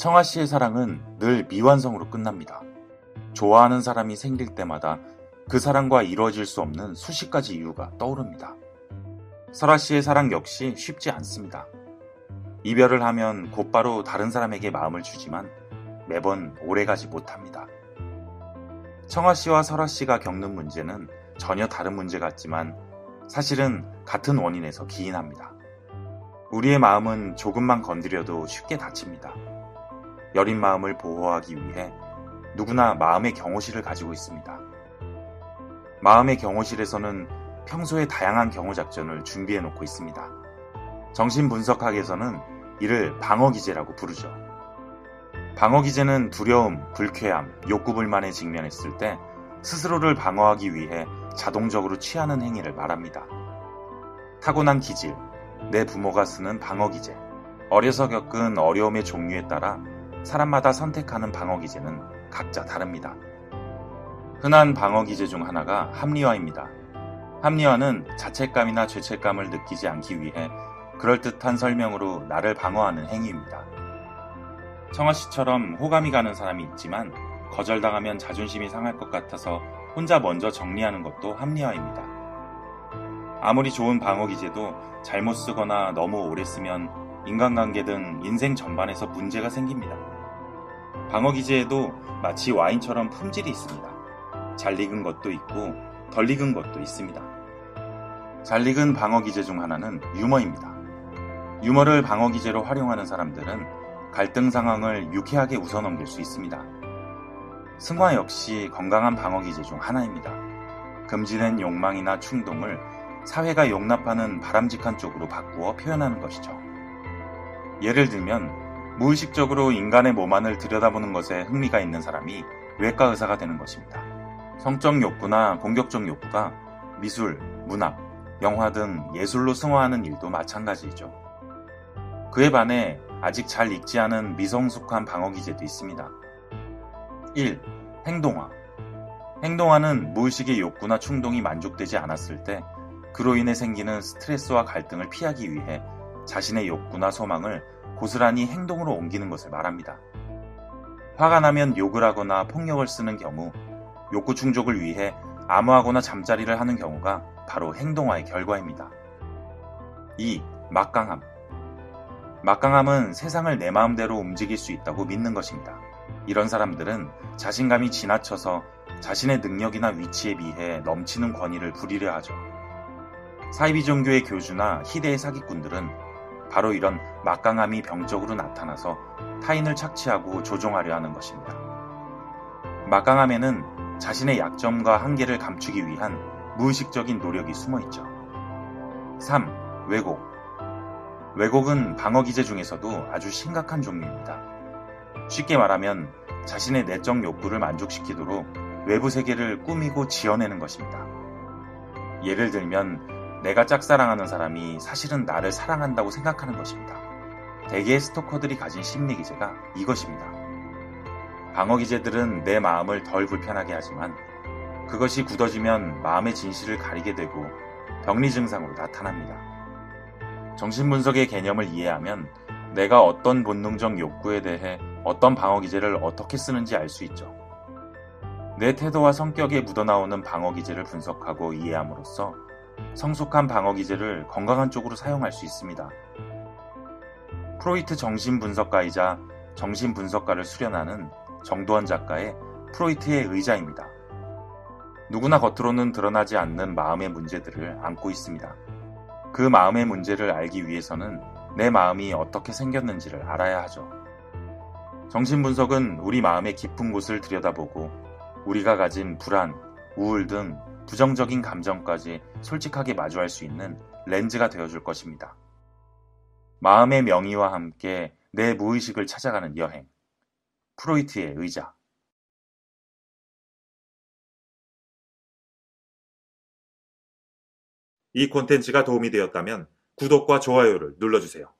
청아 씨의 사랑은 늘 미완성으로 끝납니다. 좋아하는 사람이 생길 때마다 그 사랑과 이루어질 수 없는 수십 가지 이유가 떠오릅니다. 설아 씨의 사랑 역시 쉽지 않습니다. 이별을 하면 곧바로 다른 사람에게 마음을 주지만 매번 오래가지 못합니다. 청아 씨와 설아 씨가 겪는 문제는 전혀 다른 문제 같지만 사실은 같은 원인에서 기인합니다. 우리의 마음은 조금만 건드려도 쉽게 다칩니다. 여린 마음을 보호하기 위해 누구나 마음의 경호실을 가지고 있습니다. 마음의 경호실에서는 평소에 다양한 경호 작전을 준비해 놓고 있습니다. 정신분석학에서는 이를 방어기제라고 부르죠. 방어기제는 두려움, 불쾌함, 욕구불만에 직면했을 때 스스로를 방어하기 위해 자동적으로 취하는 행위를 말합니다. 타고난 기질, 내 부모가 쓰는 방어기제, 어려서 겪은 어려움의 종류에 따라 사람마다 선택하는 방어 기제는 각자 다릅니다. 흔한 방어 기제 중 하나가 합리화입니다. 합리화는 자책감이나 죄책감을 느끼지 않기 위해 그럴듯한 설명으로 나를 방어하는 행위입니다. 청아 씨처럼 호감이 가는 사람이 있지만 거절당하면 자존심이 상할 것 같아서 혼자 먼저 정리하는 것도 합리화입니다. 아무리 좋은 방어 기제도 잘못 쓰거나 너무 오래 쓰면 인간관계 등 인생 전반에서 문제가 생깁니다. 방어 기제에도 마치 와인처럼 품질이 있습니다. 잘 익은 것도 있고 덜 익은 것도 있습니다. 잘 익은 방어 기제 중 하나는 유머입니다. 유머를 방어 기제로 활용하는 사람들은 갈등 상황을 유쾌하게 웃어넘길 수 있습니다. 승화 역시 건강한 방어 기제 중 하나입니다. 금지된 욕망이나 충동을 사회가 용납하는 바람직한 쪽으로 바꾸어 표현하는 것이죠. 예를 들면 무의식적으로 인간의 몸 안을 들여다보는 것에 흥미가 있는 사람이 외과 의사가 되는 것입니다. 성적 욕구나 공격적 욕구가 미술, 문학, 영화 등 예술로 승화하는 일도 마찬가지이죠. 그에 반해 아직 잘 익지 않은 미성숙한 방어 기제도 있습니다. 1. 행동화. 행동화는 무의식의 욕구나 충동이 만족되지 않았을 때 그로 인해 생기는 스트레스와 갈등을 피하기 위해 자신의 욕구나 소망을 고스란히 행동으로 옮기는 것을 말합니다. 화가 나면 욕을 하거나 폭력을 쓰는 경우 욕구 충족을 위해 암호하거나 잠자리를 하는 경우가 바로 행동화의 결과입니다. 2. 막강함. 막강함은 세상을 내 마음대로 움직일 수 있다고 믿는 것입니다. 이런 사람들은 자신감이 지나쳐서 자신의 능력이나 위치에 비해 넘치는 권위를 부리려 하죠. 사이비 종교의 교주나 희대의 사기꾼들은 바로 이런 막강함이 병적으로 나타나서 타인을 착취하고 조종하려 하는 것입니다. 막강함에는 자신의 약점과 한계를 감추기 위한 무의식적인 노력이 숨어 있죠. 3. 왜곡. 왜곡은 방어 기제 중에서도 아주 심각한 종류입니다. 쉽게 말하면 자신의 내적 욕구를 만족시키도록 외부 세계를 꾸미고 지어내는 것입니다. 예를 들면 내가 짝사랑하는 사람이 사실은 나를 사랑한다고 생각하는 것입니다. 대개의 스토커들이 가진 심리 기제가 이것입니다. 방어 기제들은 내 마음을 덜 불편하게 하지만 그것이 굳어지면 마음의 진실을 가리게 되고 병리 증상으로 나타납니다. 정신분석의 개념을 이해하면 내가 어떤 본능적 욕구에 대해 어떤 방어 기제를 어떻게 쓰는지 알 수 있죠. 내 태도와 성격에 묻어나오는 방어 기제를 분석하고 이해함으로써 성숙한 방어 기제를 건강한 쪽으로 사용할 수 있습니다. 프로이트 정신분석가이자 정신분석가를 수련하는 정도원 작가의 프로이트의 의자입니다. 누구나 겉으로는 드러나지 않는 마음의 문제들을 안고 있습니다. 그 마음의 문제를 알기 위해서는 내 마음이 어떻게 생겼는지를 알아야 하죠. 정신분석은 우리 마음의 깊은 곳을 들여다보고 우리가 가진 불안, 우울 등 부정적인 감정까지 솔직하게 마주할 수 있는 렌즈가 되어줄 것입니다. 마음의 명의와 함께 내 무의식을 찾아가는 여행. 프로이트의 의자. 이 콘텐츠가 도움이 되었다면 구독과 좋아요를 눌러주세요.